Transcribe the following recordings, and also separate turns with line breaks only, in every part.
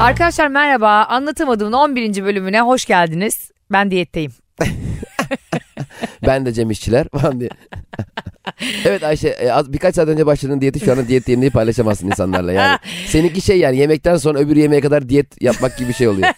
Arkadaşlar merhaba. Anlatamadığımın 11. bölümüne hoş geldiniz. Ben diyetteyim.
Ben de Cem İşçiler falan diye. evet Ayşe e, az birkaç saat önce başladığın diyeti şu anda diyet yemeği paylaşamazsın insanlarla yani. Seninki şey yani yemekten sonra öbür yemeğe kadar diyet yapmak gibi bir şey oluyor.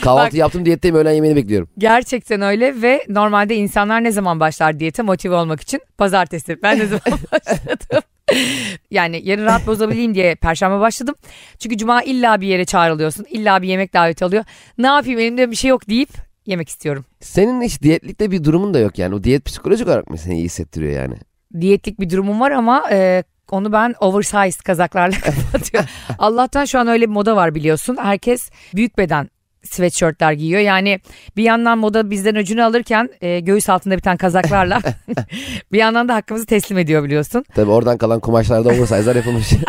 Kahvaltı
Bak-
yaptım diyetteyim öğlen yemeğini bekliyorum.
Gerçekten öyle ve normalde insanlar ne zaman başlar diyete motive olmak için? Pazartesi. Ben ne zaman başladım? yani yarın rahat bozabileyim diye perşembe başladım. Çünkü cuma illa bir yere çağrılıyorsun. illa bir yemek daveti alıyor. Ne yapayım elimde bir şey yok deyip yemek istiyorum.
Senin hiç diyetlikte bir durumun da yok yani. O diyet psikolojik olarak mı seni iyi hissettiriyor yani?
Diyetlik bir durumum var ama e, onu ben oversized kazaklarla kapatıyorum. Allah'tan şu an öyle bir moda var biliyorsun. Herkes büyük beden sweatshirtler giyiyor. Yani bir yandan moda bizden öcünü alırken e, göğüs altında biten kazaklarla bir yandan da hakkımızı teslim ediyor biliyorsun.
Tabii oradan kalan kumaşlarda oversize'lar yapılmış.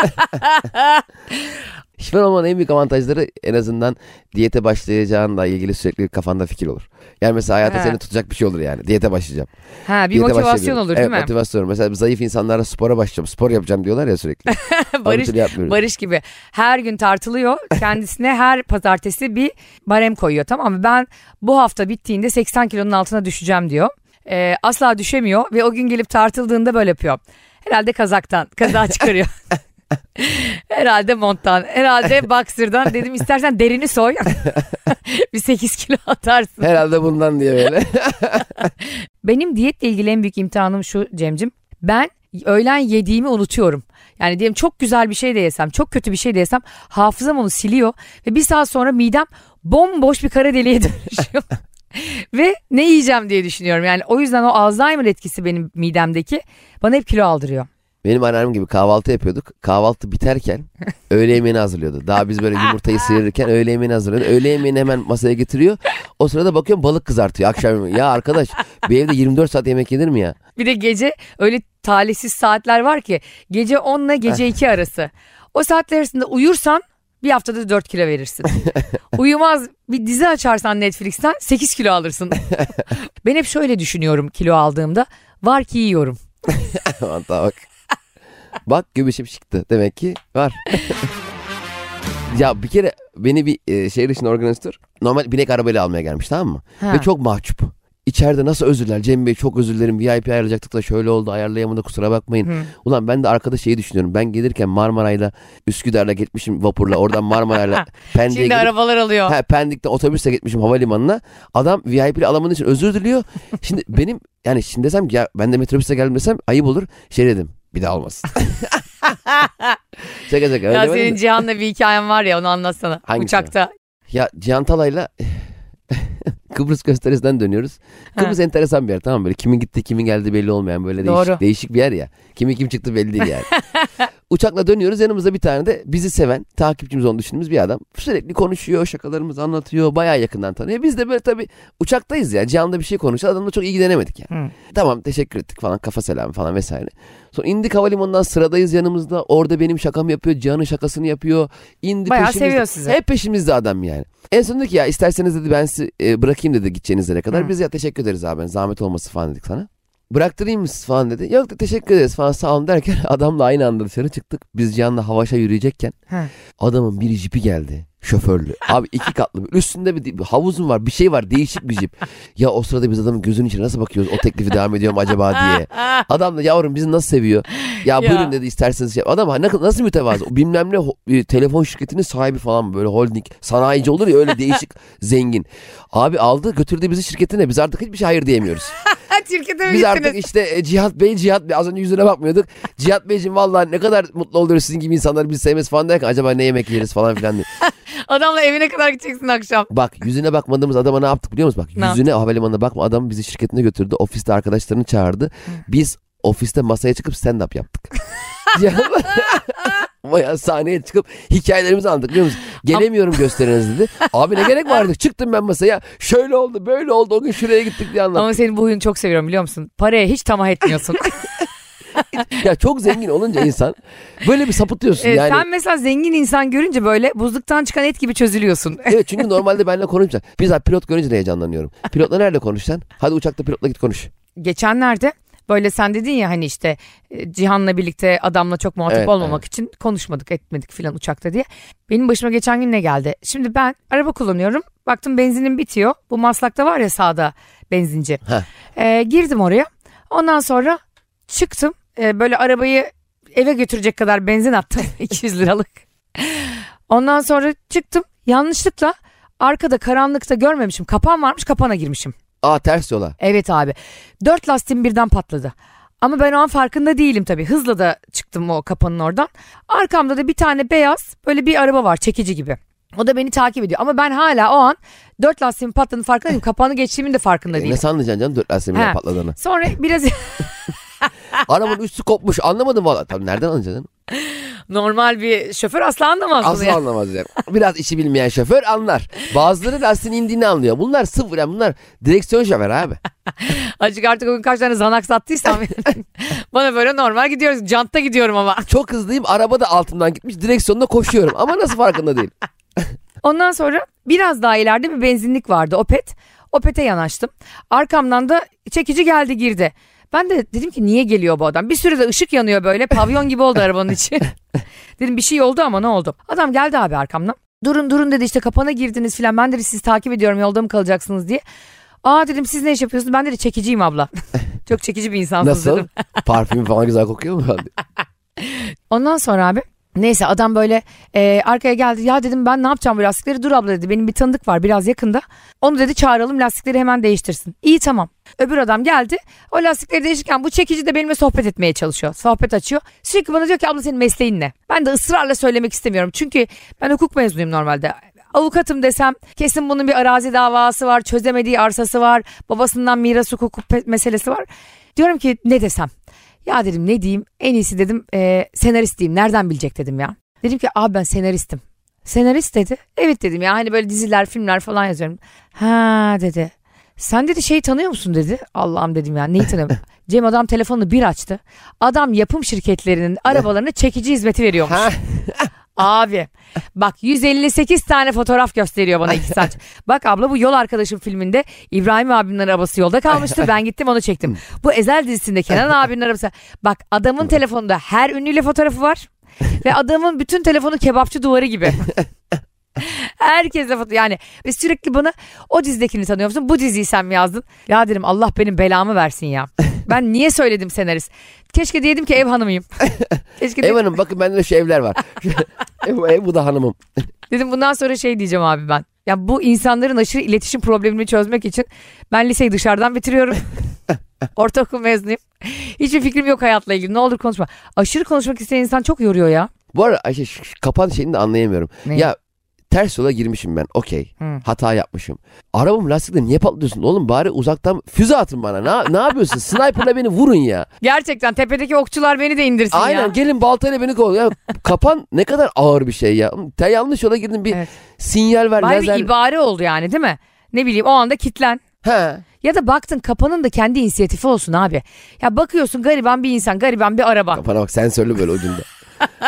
Şişman olmanın en büyük avantajları en azından diyete başlayacağınla ilgili sürekli kafanda fikir olur. Yani mesela hayatta
He.
seni tutacak bir şey olur yani. Diyete başlayacağım.
Ha bir
Diyete
motivasyon olur değil
evet,
mi?
motivasyon. Mesela zayıf insanlara spora başlayacağım. Spor yapacağım diyorlar ya sürekli.
Barış,
Barış,
gibi her gün tartılıyor. Kendisine her pazartesi bir barem koyuyor tamam mı? Ben bu hafta bittiğinde 80 kilonun altına düşeceğim diyor. Ee, asla düşemiyor ve o gün gelip tartıldığında böyle yapıyor. Herhalde kazaktan, kazağı çıkarıyor. herhalde monttan, herhalde boxer'dan. Dedim istersen derini soy. bir 8 kilo atarsın.
Herhalde bundan diye böyle.
Benim diyetle ilgili en büyük imtihanım şu Cemcim. Ben öğlen yediğimi unutuyorum. Yani diyelim çok güzel bir şey de yesem, çok kötü bir şey de yesem hafızam onu siliyor ve bir saat sonra midem bomboş bir kara deliğe dönüşüyor. ve ne yiyeceğim diye düşünüyorum. Yani o yüzden o Alzheimer etkisi benim midemdeki bana hep kilo aldırıyor.
Benim annem gibi kahvaltı yapıyorduk. Kahvaltı biterken öğle yemeğini hazırlıyordu. Daha biz böyle yumurtayı sıyırırken öğle yemeğini hazırlıyordu. Öğle yemeğini hemen masaya getiriyor. O sırada bakıyorum balık kızartıyor akşam yemeği. Ya arkadaş bir evde 24 saat yemek yenir mi ya?
Bir de gece öyle talihsiz saatler var ki gece 10 ile gece 2 arası. O saatler arasında uyursan bir haftada 4 kilo verirsin. Uyumaz bir dizi açarsan Netflix'ten 8 kilo alırsın. ben hep şöyle düşünüyorum kilo aldığımda. Var ki yiyorum.
Hatta bak. Bak göbeşim çıktı. Demek ki var. ya bir kere beni bir e, şehir dışında organizatör normal binek arabayla almaya gelmiş tamam mı?
Ha.
Ve çok mahcup. İçeride nasıl özürler Cem Bey çok özür dilerim VIP ayarlayacaktık da şöyle oldu ayarlayamadı kusura bakmayın.
Hı.
Ulan ben de arkada şeyi düşünüyorum ben gelirken Marmaray'la Üsküdar'la gitmişim vapurla oradan Marmaray'la Pendik'e
Şimdi
gidip
arabalar alıyor.
Ha, Pendik'te otobüsle gitmişim havalimanına. Adam VIP'li alamadığı için özür diliyor. Şimdi benim yani şimdi desem ki ya ben de metrobüste geldim desem ayıp olur. Şey dedim bir daha olmasın. şaka şaka.
ya senin. Cihan'la bir hikayen var ya onu anlatsana.
Hangisi?
Uçakta.
Ya Cihan Talay'la Kıbrıs gösterisinden dönüyoruz. Kıbrıs enteresan bir yer tamam mı? böyle kimin gitti kimin geldi belli olmayan böyle
Doğru.
değişik, değişik bir yer ya. Kimin kim çıktı belli değil yani. Uçakla dönüyoruz yanımızda bir tane de bizi seven takipçimiz olduğunu düşündüğümüz bir adam. Sürekli konuşuyor şakalarımızı anlatıyor bayağı yakından tanıyor. Biz de böyle tabii uçaktayız ya Cihan'da bir şey konuşuyor adamla çok ilgilenemedik yani.
Hı.
Tamam teşekkür ettik falan kafa selamı falan vesaire. Sonra indik havalimanından sıradayız yanımızda. Orada benim şakamı yapıyor. Cihan'ın şakasını yapıyor. İndi
Bayağı
peşimizde.
seviyor sizi.
Hep peşimizde adam yani. En son dedi ki ya isterseniz dedi ben sizi e, bırakayım dedi gideceğiniz yere kadar.
Hı.
Biz ya teşekkür ederiz abi zahmet olması falan dedik sana. Bıraktırayım mı falan dedi. Yok da teşekkür ederiz falan sağ olun derken adamla aynı anda dışarı çıktık. Biz Cihan'la Havaş'a yürüyecekken
Ha.
adamın bir jipi geldi. Şoförlü. Abi iki katlı. Üstünde bir, bir havuzun var. Bir şey var. Değişik bir jip. Ya o sırada biz adamın gözünün içine nasıl bakıyoruz? O teklifi devam ediyor mu acaba diye. Adam da yavrum bizi nasıl seviyor? Ya,
Ya.
buyurun dedi isterseniz. Şey. Adam ha, ne- nasıl mütevazı? O bilmem ne telefon şirketinin sahibi falan böyle holding. Sanayici olur ya öyle değişik zengin. Abi aldı götürdü bizi şirketine. Biz artık hiçbir şey hayır diyemiyoruz.
Şirkete mi
Biz
gittiniz?
artık işte e, Cihat Bey, Cihat Bey az önce yüzüne bakmıyorduk. Cihat Beyciğim vallahi ne kadar mutlu oluyoruz sizin gibi insanlar bizi sevmesi falan derken acaba ne yemek yeriz falan filan diye.
Adamla evine kadar gideceksin akşam.
Bak yüzüne bakmadığımız adama ne yaptık biliyor musun? Bak
Ne
yüzüne havalimanına bakma adam bizi şirketine götürdü. Ofiste arkadaşlarını çağırdı. Biz ofiste masaya çıkıp stand up yaptık. Ya- Bayağı sahneye çıkıp hikayelerimizi anlattık biliyor musun? Gelemiyorum gösteriniz dedi. Abi ne gerek vardı? Çıktım ben masaya. Şöyle oldu böyle oldu o gün şuraya gittik diye anlattım.
Ama senin bu huyunu çok seviyorum biliyor musun? Paraya hiç tamah etmiyorsun.
Ya çok zengin olunca insan böyle bir sapıtıyorsun
Evet,
yani.
Sen mesela zengin insan görünce böyle buzluktan çıkan et gibi çözülüyorsun.
Evet çünkü normalde benimle konuşacaksın. Biz pilot görünce de heyecanlanıyorum. Pilotla nerede konuşacaksın? Hadi uçakta pilotla git konuş.
Geçenlerde Böyle sen dedin ya hani işte e, Cihan'la birlikte adamla çok muhatap
Evet,
olmamak için konuşmadık etmedik filan uçakta diye. Benim başıma geçen gün ne geldi? Şimdi ben araba kullanıyorum. Baktım benzinim bitiyor. Bu Maslak'ta var ya sağda benzinci.
Heh.
Ee, girdim oraya. Ondan sonra çıktım. Ee, böyle arabayı eve götürecek kadar benzin attım. 200 liralık. Ondan sonra çıktım. Yanlışlıkla arkada karanlıkta görmemişim. Kapan varmış kapana girmişim.
Aa ters yola.
Evet abi. Dört lastiğim birden patladı. Ama ben o an farkında değilim tabii. Hızla da çıktım o kapanın oradan. Arkamda da bir tane beyaz böyle bir araba var çekici gibi. O da beni takip ediyor. Ama ben hala o an dört lastiğimin patladığını farkında değilim. Kapağını geçtiğimin de farkında
E,
değilim.
ne sandıcaksın canım dört lastiğin
He.
patladığını.
Sonra biraz
Arabanın üstü kopmuş anlamadım valla. Tabii nereden anlayacaksın?
normal bir şoför asla anlamaz bunu
Asla
ya.
anlamaz yani. Biraz işi bilmeyen şoför anlar. Bazıları lastiğin indiğini anlıyor. Bunlar sıfır yani bunlar direksiyon şoför abi.
Acık artık o gün kaç tane zanak sattıysam bana böyle normal gidiyoruz. Jantta gidiyorum ama.
Çok hızlıyım araba da altımdan gitmiş direksiyonda koşuyorum ama nasıl farkında değil.
Ondan sonra biraz daha ileride bir benzinlik vardı Opet. Opet'e yanaştım. Arkamdan da çekici geldi girdi. Ben de dedim ki niye geliyor bu adam? Bir sürede ışık yanıyor böyle pavyon gibi oldu arabanın içi. dedim bir şey oldu ama ne oldu? Adam geldi abi arkamdan. Durun durun dedi işte kapana girdiniz filan. Ben dedi sizi takip ediyorum yolda mı kalacaksınız diye. Aa dedim siz ne iş yapıyorsunuz? Ben dedi çekiciyim abla. Çok çekici bir insansınız
Nasıl?
dedim.
Parfüm falan güzel kokuyor mu?
Ondan sonra abi neyse adam böyle e, arkaya geldi. Ya dedim ben ne yapacağım bu lastikleri? Dur abla dedi. Benim bir tanıdık var biraz yakında. Onu dedi çağıralım lastikleri hemen değiştirsin. İyi tamam. Öbür adam geldi. O lastikleri değiştirirken bu çekici de benimle sohbet etmeye çalışıyor. Sohbet açıyor. Sürekli bana diyor ki abla senin mesleğin ne? Ben de ısrarla söylemek istemiyorum. Çünkü ben hukuk mezunuyum normalde. Avukatım desem kesin bunun bir arazi davası var, çözemediği arsası var, babasından miras hukuku pe- meselesi var. Diyorum ki ne desem? Ya dedim ne diyeyim? En iyisi dedim e, senarist diyeyim. Nereden bilecek dedim ya. Dedim ki abi ben senaristim. Senarist dedi. Evet dedim ya hani böyle diziler, filmler falan yazıyorum. Ha dedi. Sen dedi şeyi tanıyor musun dedi. Allah'ım dedim ya neyi tanıyorum. Cem adam telefonunu bir açtı. Adam yapım şirketlerinin arabalarına çekici hizmeti veriyormuş. Abi bak 158 tane fotoğraf gösteriyor bana iki saat. Bak abla bu yol arkadaşım filminde İbrahim abinin arabası yolda kalmıştı. Ben gittim onu çektim. Bu Ezel dizisinde Kenan abinin arabası. Bak adamın telefonunda her ünlüyle fotoğrafı var. Ve adamın bütün telefonu kebapçı duvarı gibi. Herkesle foto yani ve sürekli bana o dizidekini tanıyor musun? Bu diziyi sen mi yazdın? Ya dedim Allah benim belamı versin ya. Ben niye söyledim senarist? Keşke diyedim ki ev hanımıyım. Keşke
Ev hanım bakın bende de şu evler var. ev, ev bu da hanımım.
dedim bundan sonra şey diyeceğim abi ben. Ya bu insanların aşırı iletişim problemini çözmek için ben liseyi dışarıdan bitiriyorum. Ortaokul mezunuyum. Hiçbir fikrim yok hayatla ilgili. Ne olur konuşma. Aşırı konuşmak isteyen insan çok yoruyor ya.
Bu arada Ayşe şu, şu kapan şeyini de anlayamıyorum.
Ne?
Ya ters yola girmişim ben okey. Hata yapmışım. Arabamın lastikleri niye patlıyorsun oğlum bari uzaktan füze atın bana. Ne, ne yapıyorsun? Sniper'la beni vurun ya.
Gerçekten tepedeki okçular beni de indirsin
Aynen
ya.
gelin baltayla beni kov. Ya kapan ne kadar ağır bir şey ya. Sen yanlış yola girdin bir
Evet.
sinyal ver.
Bari
lazer...
bir ibare oldu yani değil mi? Ne bileyim o anda kitlen.
He.
Ya da baktın kapanın da kendi inisiyatifi olsun abi. Ya bakıyorsun gariban bir insan, gariban bir araba.
Kafana bak sensörlü böyle ucunda.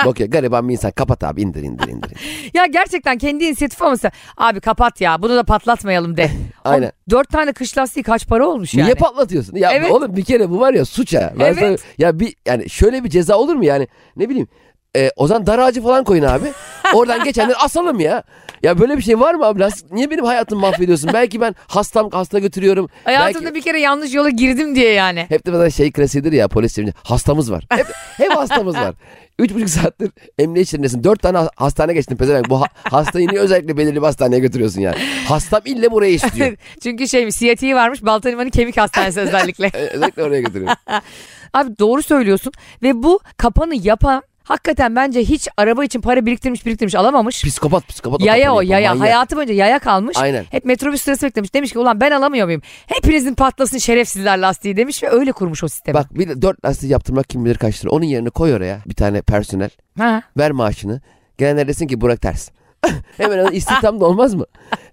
Bak ya gariban bir insan kapat abi indir indir indir. indir.
Ya gerçekten kendi inisiyatifi olmasa abi kapat ya bunu da patlatmayalım de.
Aynen.
O dört tane kış lastiği kaç para olmuş yani?
Niye patlatıyorsun? Ya
Evet.
oğlum bir kere bu var ya suç ha. Ben
Evet.
sana- ya bir yani şöyle bir ceza olur mu yani? Ne bileyim. E, o zaman dar ağacı falan koyun abi. Oradan geçenleri asalım ya. Ya böyle bir şey var mı abi? Niye benim hayatımı mahvediyorsun? Belki ben hastam hasta götürüyorum.
Hayatımda
Belki...
bir kere yanlış yola girdim diye yani.
Hep de mesela şey klasiğidir ya polis çevirince hastamız var. Hep, hep hastamız var. Üç buçuk saattir emniyet şerindesin. Dört tane ha- hastane geçtin pezevenk. Bu ha- hastayı niye özellikle belirli bir hastaneye götürüyorsun yani? Hastam ille buraya istiyor.
Çünkü şey siyatiği varmış Baltaniman'ın kemik hastanesi özellikle.
E, özellikle oraya götürüyor.
Abi doğru söylüyorsun ve bu kapanı yapan hakikaten bence hiç araba için para biriktirmiş biriktirmiş alamamış.
Psikopat psikopat.
Yaya o yaya
Manyak.
hayatı boyunca yaya kalmış.
Aynen.
Hep metrobüs sırası beklemiş. Demiş ki ulan ben alamıyor muyum? Hepinizin patlasın şerefsizler lastiği demiş ve öyle kurmuş o sistemi.
Bak bir de dört lastik yaptırmak kim bilir kaç lira. Onun yerine koy oraya bir tane personel.
Ha.
Ver maaşını. Gelenler desin ki Burak ters. Hemen istihdam da olmaz mı?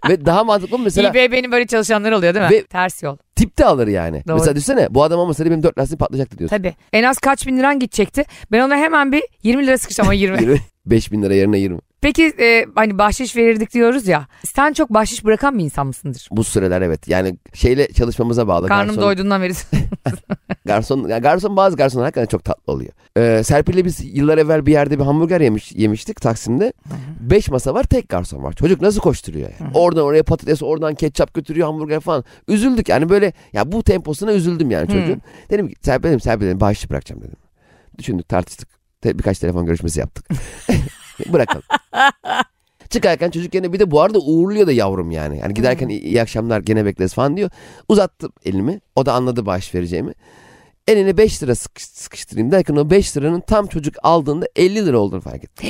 Ve daha mantıklı mı mesela
İBB'nin böyle çalışanları oluyor değil mi?
Ve-
Ters yol.
tip de alır yani.
Doğru.
Mesela düşünsene bu adam olmasaydı benim dört lastiğim patlayacaktı diyorsun.
Tabii. En az kaç bin liran gidecekti. Ben ona hemen bir 20 lira sıkıştım ama 20.
20, 5 bin lira yerine 20.
Peki e, hani bahşiş verirdik diyoruz ya. Sen çok bahşiş bırakan bir insan mısındır?
Bu süreler evet. Yani şeyle çalışmamıza bağlı.
Karnım
Garson-
doyduğundan beri.
Garson, yani garson bazı garsonlar hakikaten çok tatlı oluyor. Ee, Serpil'le biz yıllar evvel bir yerde bir hamburger yemiş, yemiştik Taksim'de. Beş masa var tek garson var. Çocuk nasıl koşturuyor yani. Oradan oraya patates oradan ketçap götürüyor hamburger falan. Üzüldük yani böyle ya bu temposuna üzüldüm yani çocuğun. Dedim ki Serpil dedim Serpil dedim bağışlı bırakacağım dedim. Düşündük tartıştık. Te- birkaç telefon görüşmesi yaptık. Bırakalım. Çıkarken çocuk gene bir de bu arada uğurluyor da yavrum yani. Yani giderken iyi, iyi akşamlar gene bekleriz falan diyor. Uzattım elimi. O da anladı bağış vereceğimi. Eline 5 lira sıkış- sıkıştırayım derken o 5 liranın tam çocuk aldığında 50 lira olduğunu fark ettim.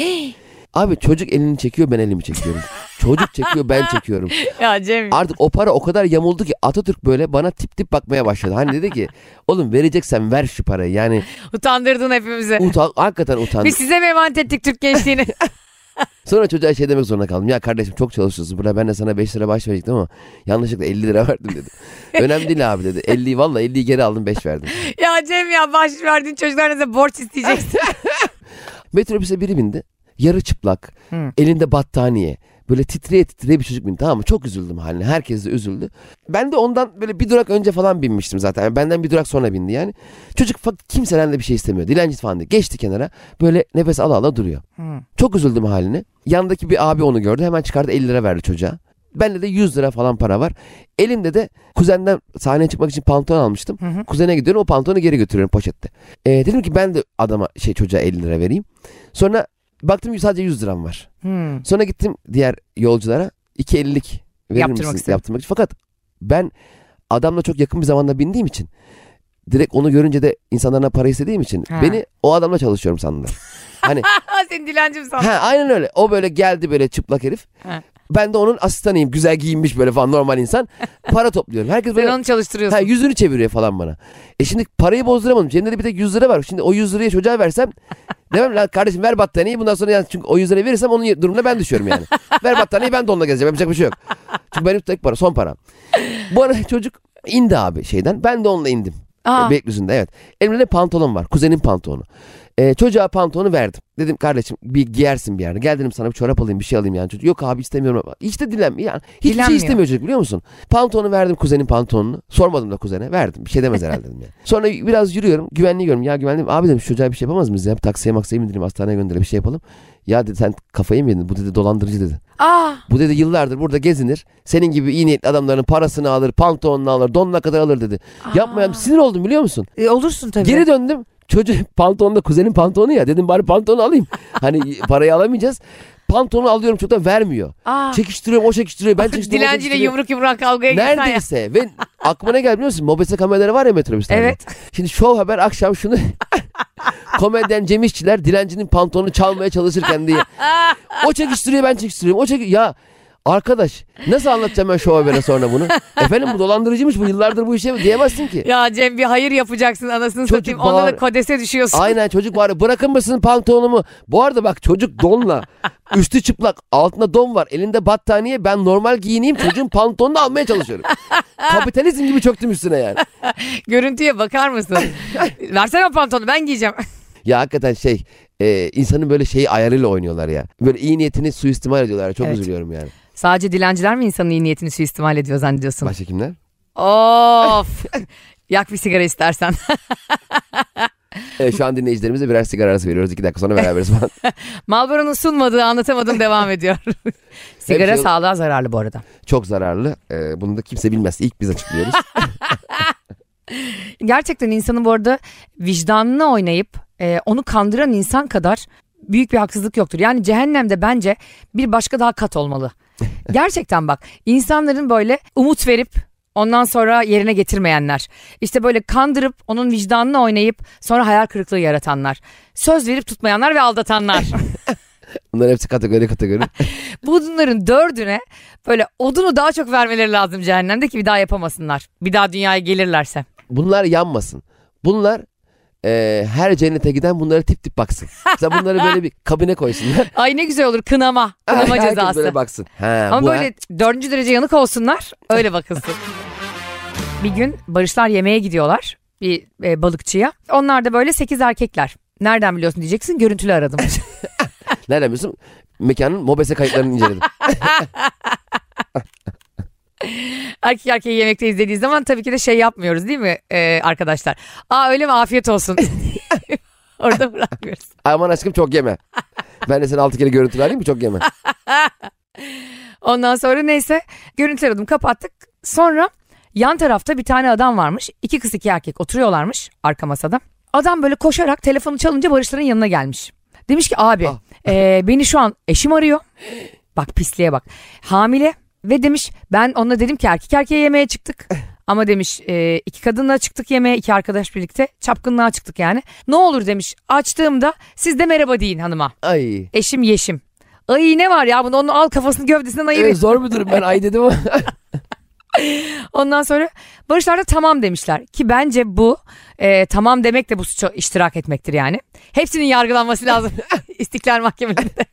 Abi çocuk elini çekiyor ben elimi çekiyorum. çocuk çekiyor ben çekiyorum.
ya Cem.
Artık o para o kadar yamuldu ki Atatürk böyle bana tip tip bakmaya başladı. Hani dedi ki oğlum vereceksen ver şu parayı. Yani
Utandırdın hepimizi.
utan, hakikaten utandım.
Biz size mi emanet ettik Türk gençliğini?
Sonra çocuğa şey demek zorunda kaldım. Ya kardeşim çok çalışıyorsun. Burada ben de sana 5 lira baş verecektim ama yanlışlıkla 50 lira verdim dedi. Önemli değil abi dedi. 50'yi valla 50'yi geri aldım 5 verdim.
ya Cem ya bahşiş verdiğin çocuklar size borç isteyeceksin.
Metrobüse biri bindi. Yarı çıplak.
Hı.
Elinde battaniye. Böyle titreye titreye bir çocuk bindi tamam mı? Çok üzüldüm haline. Herkes de üzüldü. Ben de ondan böyle bir durak önce falan binmiştim zaten. Yani benden bir durak sonra bindi yani. Çocuk kimseden de bir şey istemiyor. Dilenci falan değil. Geçti kenara. Böyle nefes ala ala duruyor.
Hı.
Çok üzüldüm haline. Yandaki bir abi onu gördü. Hemen çıkardı 50 lira verdi çocuğa. Bende de 100 lira falan para var. Elimde de kuzenden sahneye çıkmak için pantolon almıştım.
Hı hı.
Kuzene gidiyorum o pantolonu geri götürüyorum poşette. Ee, dedim ki ben de adama şey çocuğa 50 lira vereyim. Sonra baktım sadece 100 liram var.
Hı.
Sonra gittim diğer yolculara 2.50'lik verir
Yaptırmak
misiniz
istedim.
yaptırmak için. Fakat ben adamla çok yakın bir zamanda bindiğim için direkt onu görünce de insanlarına para istediğim için
Ha.
beni o adamla çalışıyorum sandılar. Hani
Ha senin dilencim sana.
ha, aynen öyle. O böyle geldi böyle çıplak herif.
Ha.
Ben de onun asistanıyım. Güzel giyinmiş böyle falan normal insan. Para topluyorum. Herkes
Sen
böyle
onu çalıştırıyorsun.
ha, yüzünü çeviriyor falan bana. E şimdi parayı bozduramadım. Cebimde de bir tek 100 lira var. Şimdi o 100 lirayı çocuğa versem demem lan kardeşim ver battaniyeyi bundan sonra yani çünkü o 100 lirayı verirsem onun durumuna ben düşüyorum yani. ver battaniyeyi ben de onunla gezeceğim. Yapacak bir şey yok. Çünkü benim tek para son para. Bu arada çocuk indi abi şeyden. Ben de onunla indim.
Aa.
Beylikdüzü'nde evet. Elimde de pantolon var. Kuzenin pantolonu. E, çocuğa pantolonu verdim. Dedim kardeşim bir giyersin bir yerde. Gel dedim sana bir çorap alayım bir şey alayım yani. Çocuk yok abi istemiyorum. Hiç de dilenmiyor. Yani hiçbir
Dilenmiyor.
şey istemiyor çocuk biliyor musun? Pantolonu verdim kuzenin pantolonunu. Sormadım da kuzene. Verdim. Bir şey demez herhalde dedim yani. Sonra biraz yürüyorum. Güvenliği görüyorum. Ya güvenliğim abi dedim şu çocuğa bir şey yapamaz mıyız ya? Bir taksiye maksiye bindireyim hastaneye gönderelim bir şey yapalım. Ya dedi sen kafayı mı yedin? Bu dedi dolandırıcı dedi.
Aa.
Bu dedi yıllardır burada gezinir. Senin gibi iyi niyetli adamların parasını alır, pantolonunu alır, donuna kadar alır dedi. Yapmayalım. Sinir oldum biliyor musun?
E, olursun tabii.
Geri döndüm. Çocuk pantolonda kuzenin pantolonu ya. Dedim bari pantolonu alayım. Hani parayı alamayacağız. Pantolonu alıyorum çok da vermiyor.
Aa.
Çekiştiriyorum o çekiştiriyor. Ben çekiştiriyorum
Dilenciyle yumruk yumruğa kavgaya girsen ya.
Neredeyse. Ve aklıma ne geldi biliyor musun? Mobese kameraları var ya metrobüslerde.
Evet.
Şimdi Show Haber akşam şunu komedyen Cem İşçiler dilencinin pantolonunu çalmaya çalışırken diye. O çekiştiriyor ben çekiştiriyorum. O çek ya arkadaş nasıl anlatacağım ben Show Haber'e sonra bunu? Efendim bu dolandırıcıymış bu yıllardır bu işe diyemezsin ki.
Ya Cem bir hayır yapacaksın anasını
Çocuk
satayım. Onda
bağır-
da kodese düşüyorsun.
Aynen çocuk var bırakın mısın pantolonumu? Bu arada bak çocuk donla üstü çıplak altında don var elinde battaniye ben normal giyineyim çocuğun pantolonunu almaya çalışıyorum. Kapitalizm gibi çöktüm üstüne yani.
Görüntüye bakar mısın? Versene o pantolonu ben giyeceğim.
Ya hakikaten şey e, insanın böyle şeyi ayarıyla oynuyorlar ya. Böyle iyi niyetini suistimal ediyorlar. Çok
Evet.
üzülüyorum yani.
Sadece dilenciler mi insanın iyi niyetini suistimal ediyor zannediyorsun?
Başka kimler?
Of. Yak bir sigara istersen.
Evet, şu an dinleyicilerimize birer sigara arası veriyoruz. İki dakika sonra beraberiz falan.
Marlboro'nun sunmadığı anlatamadım devam ediyor. sigara
Hepsi-
sağlığa zararlı bu arada.
Çok zararlı. E, bunu da kimse bilmez. İlk biz açıklıyoruz.
Gerçekten insanın bu arada vicdanını oynayıp e, onu kandıran insan kadar büyük bir haksızlık yoktur. Yani cehennemde bence bir başka daha kat olmalı. Gerçekten bak insanların böyle umut verip ondan sonra yerine getirmeyenler. İşte böyle kandırıp onun vicdanını oynayıp sonra hayal kırıklığı yaratanlar. Söz verip tutmayanlar ve aldatanlar.
Bunlar hepsi kategori kategori.
Bunların dördüne böyle odunu daha çok vermeleri lazım cehennemde ki bir daha yapamasınlar. Bir daha dünyaya gelirlerse.
Bunlar yanmasın. Bunlar e, her cennete giden bunlara tip tip baksın. Mesela bunları böyle bir kabine koysunlar.
Ay ne güzel olur kınama. Kınama
Herkes
cezası.
böyle baksın. Ha,
Ama
bu
böyle dördüncü derece yanık olsunlar öyle bakılsın. bir gün Barışlar yemeğe gidiyorlar bir e, balıkçıya. Onlar da böyle sekiz erkekler. Nereden biliyorsun diyeceksin görüntülü aradım.
Nereden biliyorsun? mekanın mobese kayıtlarını inceledim.
Erkek erkeği yemekte izlediği zaman tabii ki de şey yapmıyoruz değil mi e, arkadaşlar? Aa öyle mi afiyet olsun. Orada bırakmıyoruz.
Aman aşkım çok yeme. Ben de seni altı kere görüntü vereyim mi çok yeme.
Ondan sonra neyse görüntü aradım kapattık. Sonra yan tarafta bir tane adam varmış. İki kız iki erkek oturuyorlarmış arka masada. Adam böyle koşarak telefonu çalınca Barışların yanına gelmiş. Demiş ki abi
Ah.
e, beni şu an eşim arıyor. Bak pisliğe bak. Hamile ve demiş ben onunla dedim ki erkek erkeğe yemeğe çıktık. Ama demiş e, iki kadınla çıktık yemeğe iki arkadaş birlikte çapkınlığa çıktık yani. Ne olur demiş açtığımda siz de merhaba deyin hanıma.
Ay.
Eşim yeşim. Ay ne var ya bunu onun al kafasını gövdesinden ayır.
Evet, zor bir durum ben ay dedim ama.
Ondan sonra Barışlar da tamam demişler ki bence bu e, tamam demek de bu suça iştirak etmektir yani. Hepsinin yargılanması lazım İstiklal Mahkemelerinde.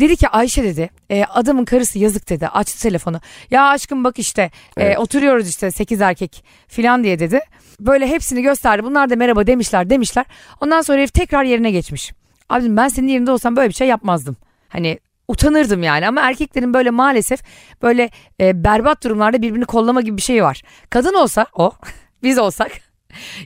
Dedi ki Ayşe dedi e, adamın karısı yazık dedi açtı telefonu. Ya aşkım bak işte e,
Evet.
oturuyoruz işte sekiz erkek filan diye dedi. Böyle hepsini gösterdi bunlar da merhaba demişler demişler. Ondan sonra herif tekrar yerine geçmiş. Abim ben senin yerinde olsam böyle bir şey yapmazdım. Hani utanırdım yani ama erkeklerin böyle maalesef böyle e, berbat durumlarda birbirini kollama gibi bir şey var. Kadın olsa o biz olsak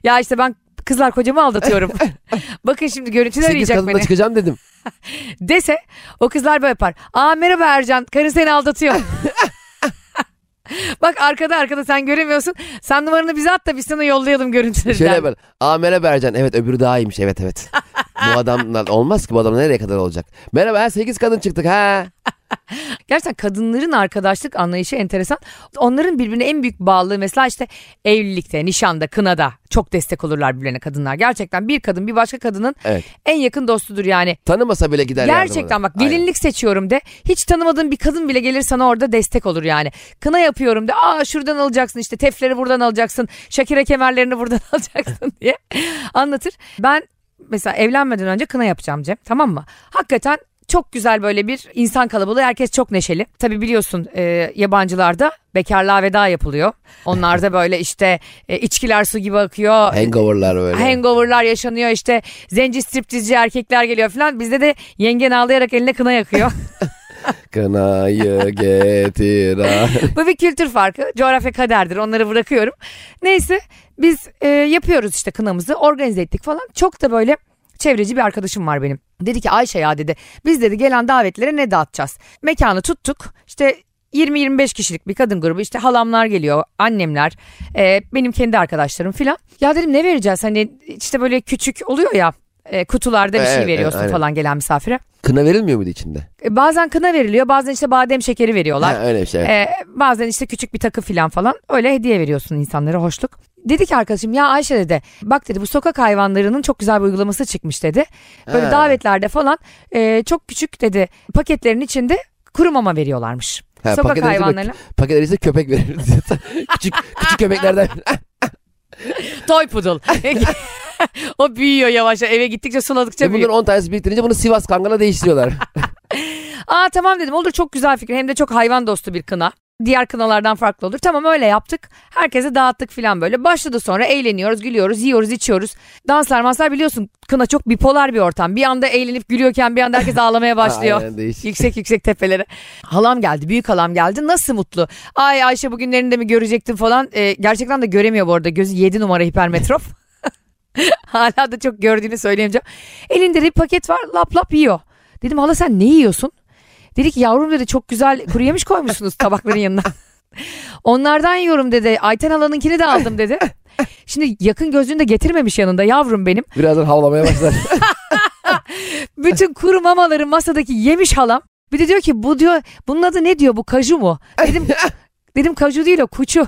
ya işte ben kızlar kocamı aldatıyorum. Bakın şimdi görüntüler
Sekiz
arayacak beni.
çıkacağım dedim.
Dese o kızlar böyle yapar. Aa merhaba Ercan karın seni aldatıyor. Bak arkada arkada sen göremiyorsun. Sen numaranı bize at da biz sana yollayalım görüntüleri.
Şöyle ben. Aa merhaba Ercan. Evet öbürü daha iyiymiş. Evet evet. bu adamla olmaz ki bu adam nereye kadar olacak? Merhaba ha 8 kadın çıktık ha.
Gerçekten kadınların arkadaşlık anlayışı enteresan. Onların birbirine en büyük bağlılığı mesela işte evlilikte, nişanda, kınada çok destek olurlar birbirlerine kadınlar. Gerçekten bir kadın bir başka kadının
Evet.
en yakın dostudur yani.
Tanımasa bile gider
Gerçekten bak
Aynen.
gelinlik seçiyorum de hiç tanımadığın bir kadın bile gelir sana orada destek olur yani. Kına yapıyorum de aa şuradan alacaksın işte tefleri buradan alacaksın şakire kemerlerini buradan alacaksın diye anlatır. Ben mesela evlenmeden önce kına yapacağım Cem tamam mı? Hakikaten çok güzel böyle bir insan kalabalığı herkes çok neşeli. Tabi biliyorsun e, yabancılarda bekarlığa veda yapılıyor. Onlarda böyle işte e, içkiler su gibi akıyor.
Hangover'lar böyle.
Hangover'lar yaşanıyor işte zenci striptizci erkekler geliyor falan. Bizde de yengen ağlayarak eline kına yakıyor.
Kınayı getir.
Bu bir kültür farkı. Coğrafya kaderdir onları bırakıyorum. Neyse biz e, yapıyoruz işte kınamızı organize ettik falan. Çok da böyle çevreci bir arkadaşım var benim. Dedi ki Ayşe ya dedi biz dedi gelen davetlere ne dağıtacağız? Mekanı tuttuk işte 20-25 kişilik bir kadın grubu işte halamlar geliyor annemler e, benim kendi arkadaşlarım filan. Ya dedim ne vereceğiz hani işte böyle küçük oluyor ya e, kutularda bir şey
evet,
veriyorsun
aynen.
falan gelen misafire.
Kına verilmiyor muydu içinde?
E, bazen kına veriliyor bazen işte badem şekeri veriyorlar.
Ha, öyle bir şey.
Ee, bazen işte küçük bir takı filan falan öyle hediye veriyorsun insanlara hoşluk. Dedi ki arkadaşım ya Ayşe dedi bak dedi bu sokak hayvanlarının çok güzel bir uygulaması çıkmış dedi. Böyle
Ha.
davetlerde falan e, çok küçük dedi paketlerin içinde kuru mama veriyorlarmış.
Ha,
sokak hayvanlarına.
Paket arası köpek verir. küçük küçük köpeklerden.
Toy poodle. o büyüyor yavaş yavaş eve gittikçe suladıkça
Ve
büyüyor.
bunların 10 tanesi biriktirince bunu Sivas Kangal'a değiştiriyorlar.
Aa tamam dedim olur çok güzel fikir hem de çok hayvan dostu bir kına. Diğer kınalardan farklı olur. Tamam öyle yaptık. Herkese dağıttık filan böyle. Başladı sonra eğleniyoruz, gülüyoruz, yiyoruz, içiyoruz. Danslar maslar biliyorsun kına çok bipolar bir ortam. Bir anda eğlenip gülüyorken bir anda herkes ağlamaya başlıyor.
Aynen,
yüksek yüksek tepelere. Halam geldi, büyük halam geldi. Nasıl mutlu. Ay Ayşe bugünlerinde mi görecektim falan. Ee, gerçekten de göremiyor bu arada. Gözü 7 numara hipermetrop. Hala da çok gördüğünü söyleyemeyeceğim. Elinde de bir paket var lap lap yiyor. Dedim hala sen ne yiyorsun? Dedi ki yavrum dedi çok güzel kuru yemiş koymuşsunuz tabakların yanına. Onlardan yiyorum dedi. Ayten halanınkini de aldım dedi. Şimdi yakın gözlüğünü de getirmemiş yanında yavrum benim.
Birazdan havlamaya başlar.
Bütün kuru mamaları masadaki yemiş halam. Bir de diyor ki bu diyor bunun adı ne diyor bu kaju mu? Dedim dedim kaju değil o kuçu.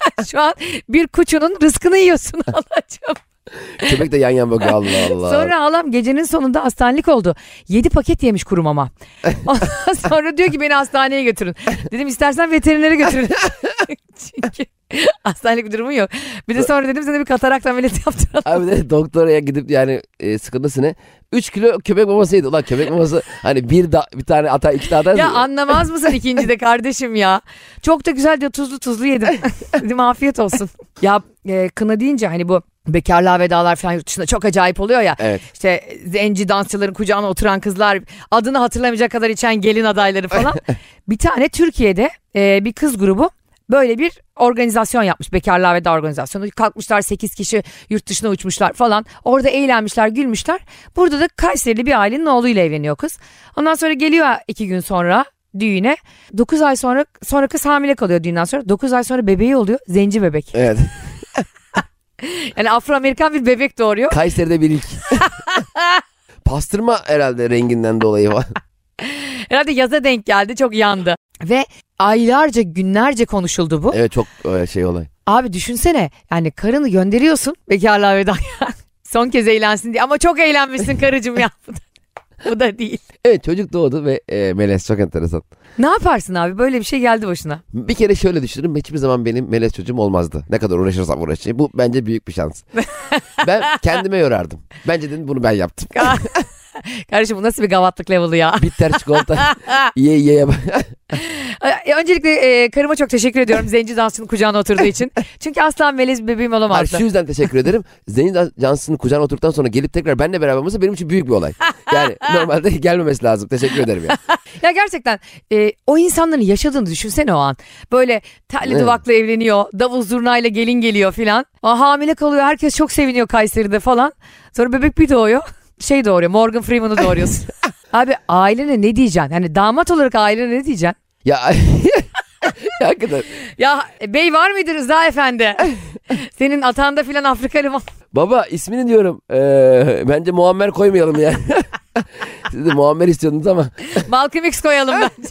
Şu an bir kuçunun rızkını yiyorsun halacığım.
Köpek de yan yan bakıyor Allah Allah.
Sonra halam gecenin sonunda hastanelik oldu. 7 paket yemiş kuru mama. Ondan sonra diyor ki beni hastaneye götürün. Dedim istersen veterinere götürün. Çünkü hastanelik bir durumu yok. Bir de sonra dedim sana bir katarakt ameliyatı yaptıralım.
Abi de doktora gidip yani e, sıkıntısı ne? 3 kilo köpek maması yedi. Ulan köpek maması hani bir da, bir tane ata iki tane
Ya anlamaz mısın ikincide kardeşim ya? Çok da güzel diyor tuzlu tuzlu yedim. Dedim afiyet olsun. Ya e, kına deyince hani bu bekarlığa vedalar falan yurt dışında çok acayip oluyor ya.
Evet.
İşte zenci dansçıların kucağına oturan kızlar, adını hatırlamayacak kadar içen gelin adayları falan. bir tane Türkiye'de e, bir kız grubu böyle bir organizasyon yapmış. Bekarlığa veda organizasyonu. Kalkmışlar 8 kişi yurt dışına uçmuşlar falan. Orada eğlenmişler, gülmüşler. Burada da Kayserili bir ailenin oğluyla evleniyor kız. Ondan sonra geliyor iki gün sonra düğüne. 9 ay sonra sonra kız hamile kalıyor düğünden sonra. 9 ay sonra bebeği oluyor. Zenci bebek.
Evet.
Yani Afro-Amerikan bir bebek doğuruyor.
Kayseri'de bir ilk. Pastırma herhalde renginden dolayı var.
Herhalde yaza denk geldi çok yandı. Ve aylarca günlerce konuşuldu bu.
Evet çok e, şey olay.
Abi düşünsene yani karını gönderiyorsun bekarlığa veda son kez eğlensin diye ama çok eğlenmişsin karıcığım ya. bu da değil.
Evet çocuk doğdu ve e, Melez çok enteresan.
Ne yaparsın abi böyle bir şey geldi başına.
Bir kere şöyle düşünürüm hiçbir zaman benim melez çocuğum olmazdı. Ne kadar uğraşırsam uğraşayım. Bu bence büyük bir şans. ben kendime yorardım. Bence dedim bunu ben yaptım.
Kardeşim bu nasıl bir gavatlık level'ı ya.
Bitter çikolata. ye ye ye.
Öncelikle e, karıma çok teşekkür ediyorum zenci dansçının kucağına oturduğu için. Çünkü asla melez bir bebeğim
Hayır,
olamazdı.
şu yüzden teşekkür ederim. Zeynep Johnson'ın kucağına oturduktan sonra gelip tekrar benimle beraber olması benim için büyük bir olay. Yani normalde gelmemesi lazım. Teşekkür ederim ya.
Ya gerçekten e, o insanların yaşadığını düşünsene o an. Böyle terli
Evet.
duvakla evleniyor, davul zurnayla gelin geliyor filan. Aa, Hamile kalıyor, herkes çok seviniyor Kayseri'de falan. Sonra bebek bir doğuyor. Şey doğuruyor, Morgan Freeman'ı doğuruyorsun. Abi ailene ne diyeceksin? Hani damat olarak ailene ne diyeceksin?
Ya Ya hakikaten.
Ya bey var mıydı Rıza Efendi? Senin atağında filan Afrikalı mı?
Baba ismini diyorum. Ee, bence Muammer koymayalım ya. Siz de Muammer istiyordunuz ama.
Malcolm X koyalım bence.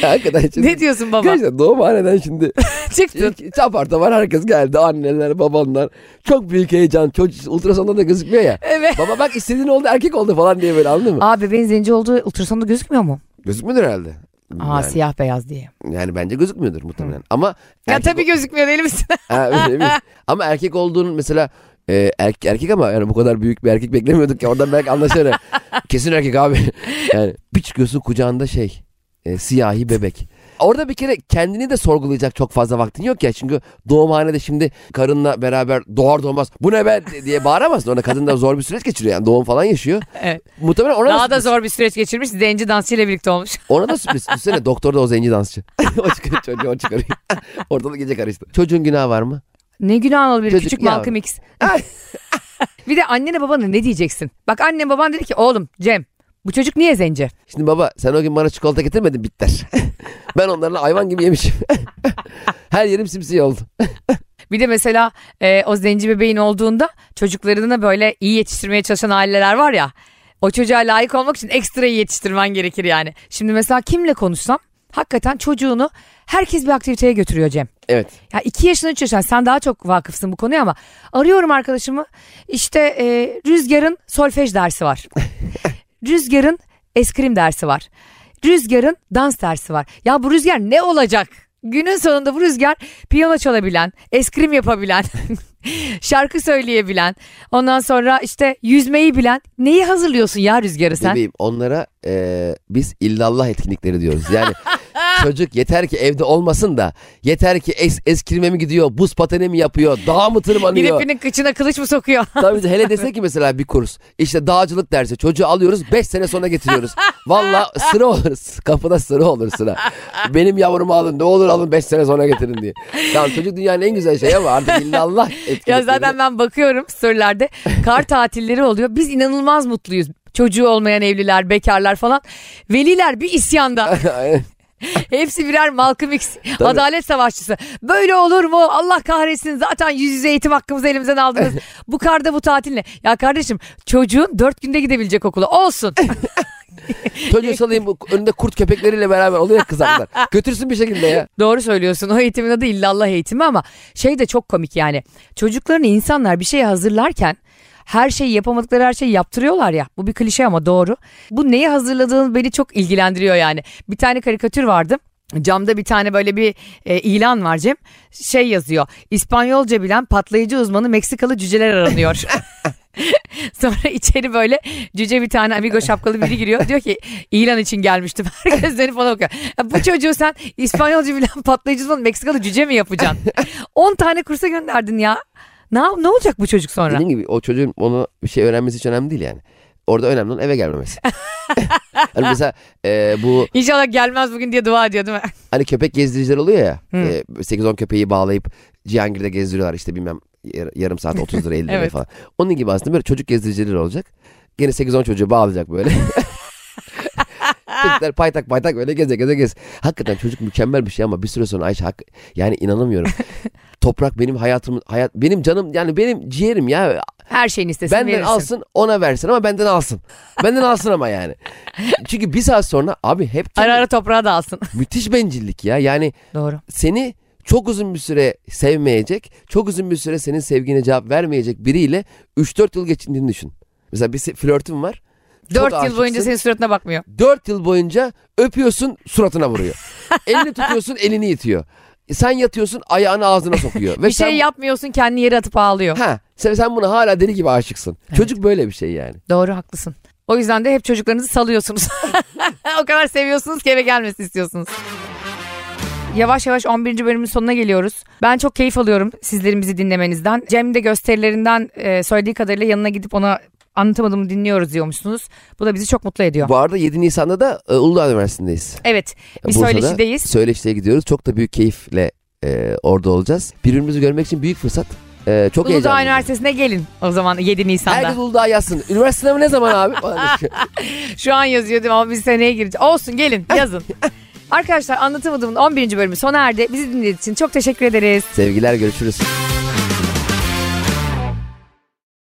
hakikaten şimdi.
ne diyorsun baba?
Gerçekten doğumhaneden şimdi.
Çıktın.
Çaparta var herkes geldi. Anneler, babanlar. Çok büyük heyecan. Çocuk ultrasonda da gözükmüyor ya.
Evet.
Baba bak istediğin oldu erkek oldu falan diye böyle anladın mı?
Abi bebeğin zenci olduğu ultrasonda gözükmüyor mu?
Gözükmüyordur herhalde.
Aa
yani,
siyah beyaz diye.
yani bence gözükmüyordur muhtemelen. Ama
Ya tabii gözükmüyor deli misin?
Ha, öyle mi? ama erkek olduğunun mesela e, erkek, erkek ama yani bu kadar büyük bir erkek beklemiyorduk ya oradan belki anlaşılır. Kesin erkek abi. Yani bir çıkıyorsun kucağında şey e, siyahi bebek. Orada bir kere kendini de sorgulayacak çok fazla vaktin yok ya. Çünkü doğumhanede şimdi karınla beraber doğar doğmaz bu ne be diye bağıramazsın. Orada kadın da zor bir süreç geçiriyor yani doğum falan yaşıyor.
evet.
Muhtemelen ona
Daha da
sürpriz.
zor bir süreç geçirmiş. Zenci dansçıyla birlikte olmuş.
Ona da sürpriz. Düşünsene doktor da o zenci dansçı. o çıkarıyor çocuğu o çıkarıyor. Ortalık gece karıştı. Çocuğun günahı var mı?
Ne günah olur bir
Çocuk
küçük. Malcolm X. bir de annene babana ne diyeceksin? Bak annen baban dedi ki oğlum Cem bu çocuk niye zenci?
Şimdi baba sen o gün bana çikolata getirmedin bitter. ben onlarla hayvan gibi yemişim. Her yerim simsiyah oldu.
Bir de mesela e, o zenci bebeğin olduğunda çocuklarını böyle iyi yetiştirmeye çalışan aileler var ya. O çocuğa layık olmak için ekstra iyi yetiştirmen gerekir yani. Şimdi mesela kimle konuşsam hakikaten çocuğunu herkes bir aktiviteye götürüyor Cem.
Evet.
Ya iki yaşında üç yaşında sen daha çok vakıfsın bu konuya ama arıyorum arkadaşımı işte e, Rüzgar'ın solfej dersi var. Rüzgar'ın eskrim dersi var. Rüzgar'ın dans dersi var. Ya bu Rüzgar ne olacak? Günün sonunda bu Rüzgar piyano çalabilen, eskrim yapabilen, şarkı söyleyebilen, ondan sonra işte yüzmeyi bilen. Neyi hazırlıyorsun ya Rüzgar'ı sen?
Bebeğim onlara e, biz illallah etkinlikleri diyoruz. Yani çocuk yeter ki evde olmasın da yeter ki es, eskirme mi gidiyor, buz pateni mi yapıyor, dağ mı tırmanıyor.
Gidipinin kıçına kılıç mı sokuyor?
Tabii hele dese ki mesela bir kurs işte dağcılık dersi çocuğu alıyoruz 5 sene sonra getiriyoruz. Valla sıra olur kapıda sıra olur sıra. Benim yavrumu alın ne olur alın 5 sene sonra getirin diye. Tamam çocuk dünyanın en güzel şeyi ama artık illallah etkinlikleri.
Ya zaten ben bakıyorum storylerde kar tatilleri oluyor. Biz inanılmaz mutluyuz. Çocuğu olmayan evliler, bekarlar falan. Veliler bir isyanda. Hepsi birer Malcolm X. Adalet savaşçısı. Böyle olur mu? Allah kahretsin. Zaten yüz yüze eğitim hakkımızı elimizden aldınız. bu karda bu tatille. Ya kardeşim çocuğun dört günde gidebilecek okula. Olsun.
Çocuğu salayım bu önünde kurt köpekleriyle beraber oluyor ya kızaklar. Götürsün bir şekilde ya.
Doğru söylüyorsun. O eğitimin adı illallah eğitimi ama şey de çok komik yani. Çocuklarını insanlar bir şeye hazırlarken her şeyi yapamadıkları her şeyi yaptırıyorlar ya. Bu bir klişe ama doğru. Bu neyi hazırladığını beni çok ilgilendiriyor yani. Bir tane karikatür vardı. Camda bir tane böyle bir e, ilan var Cem. Şey yazıyor. İspanyolca bilen patlayıcı uzmanı Meksikalı cüceler aranıyor. Sonra içeri böyle cüce bir tane amigo şapkalı biri giriyor. Diyor ki ilan için gelmiştim. Herkes dönüp ona bakıyor. Ya bu çocuğu sen İspanyolca bilen patlayıcıdan Meksikalı cüce mi yapacaksın? 10 tane kursa gönderdin ya. Ne, ne olacak bu çocuk sonra?
Dediğim gibi o çocuğun onu bir şey öğrenmesi hiç önemli değil yani. Orada önemli olan eve gelmemesi. hani mesela e, bu
İnşallah gelmez bugün diye dua ediyor değil mi?
hani köpek gezdiriciler oluyor ya.
Hı.
E, 8-10 köpeği bağlayıp Cihangir'de gezdiriyorlar işte bilmem yar- yarım saat 30 lira 50 lira
Evet.
falan. Onun gibi aslında böyle çocuk gezdiriciler olacak. Gene 8-10 çocuğu bağlayacak böyle. Çocuklar paytak paytak böyle geze geze gez. Hakikaten çocuk mükemmel bir şey ama bir süre sonra Ayşe hak, yani inanamıyorum. Toprak benim hayatım hayat benim canım yani benim ciğerim ya
Her şeyini istesin
benden
verirsin.
alsın ona versin ama benden alsın. Benden alsın ama yani. Çünkü bir saat sonra abi hep
Ara ara toprağa da alsın.
müthiş bencillik ya. Yani
Doğru.
seni çok uzun bir süre sevmeyecek, çok uzun bir süre senin sevgine cevap vermeyecek biriyle 3-4 yıl geçirdiğini düşün. Mesela bir flörtün var.
4 yıl boyunca
aşıksın.
senin suratına bakmıyor.
4 yıl boyunca öpüyorsun suratına vuruyor. elini tutuyorsun elini itiyor. Sen yatıyorsun ayağını ağzına sokuyor. Ve
bir şey
sen,
yapmıyorsun kendini yere atıp ağlıyor.
Ha, sen, sen buna hala deli gibi aşıksın. Çocuk böyle bir şey yani.
Doğru haklısın. O yüzden de hep çocuklarınızı salıyorsunuz. o kadar seviyorsunuz ki eve gelmesini istiyorsunuz. Yavaş yavaş 11. bölümün sonuna geliyoruz. Ben çok keyif alıyorum sizlerin bizi dinlemenizden. Cem de gösterilerinden e, söylediği kadarıyla yanına gidip ona anlatamadığımı dinliyoruz diyormuşsunuz. Bu da bizi çok mutlu ediyor.
Bu arada 7 Nisan'da da e, Uludağ Üniversitesi'ndeyiz.
Evet bir
Bursa'da
söyleşideyiz.
Söyleşiye gidiyoruz. Çok da büyük keyifle e, orada olacağız. Birbirimizi görmek için büyük fırsat. E, çok
Uludağ
heyecanlıyım.
Üniversitesi'ne gelin o zaman 7 Nisan'da.
Herkes Uludağ yazsın. Üniversite sınavı ne zaman abi?
Şu an yazıyordum ama biz seneye gireceğiz. Olsun gelin yazın. Arkadaşlar anlatamadığımın 11. bölümü sona erdi. Bizi dinlediğiniz için çok teşekkür ederiz.
Sevgiler görüşürüz.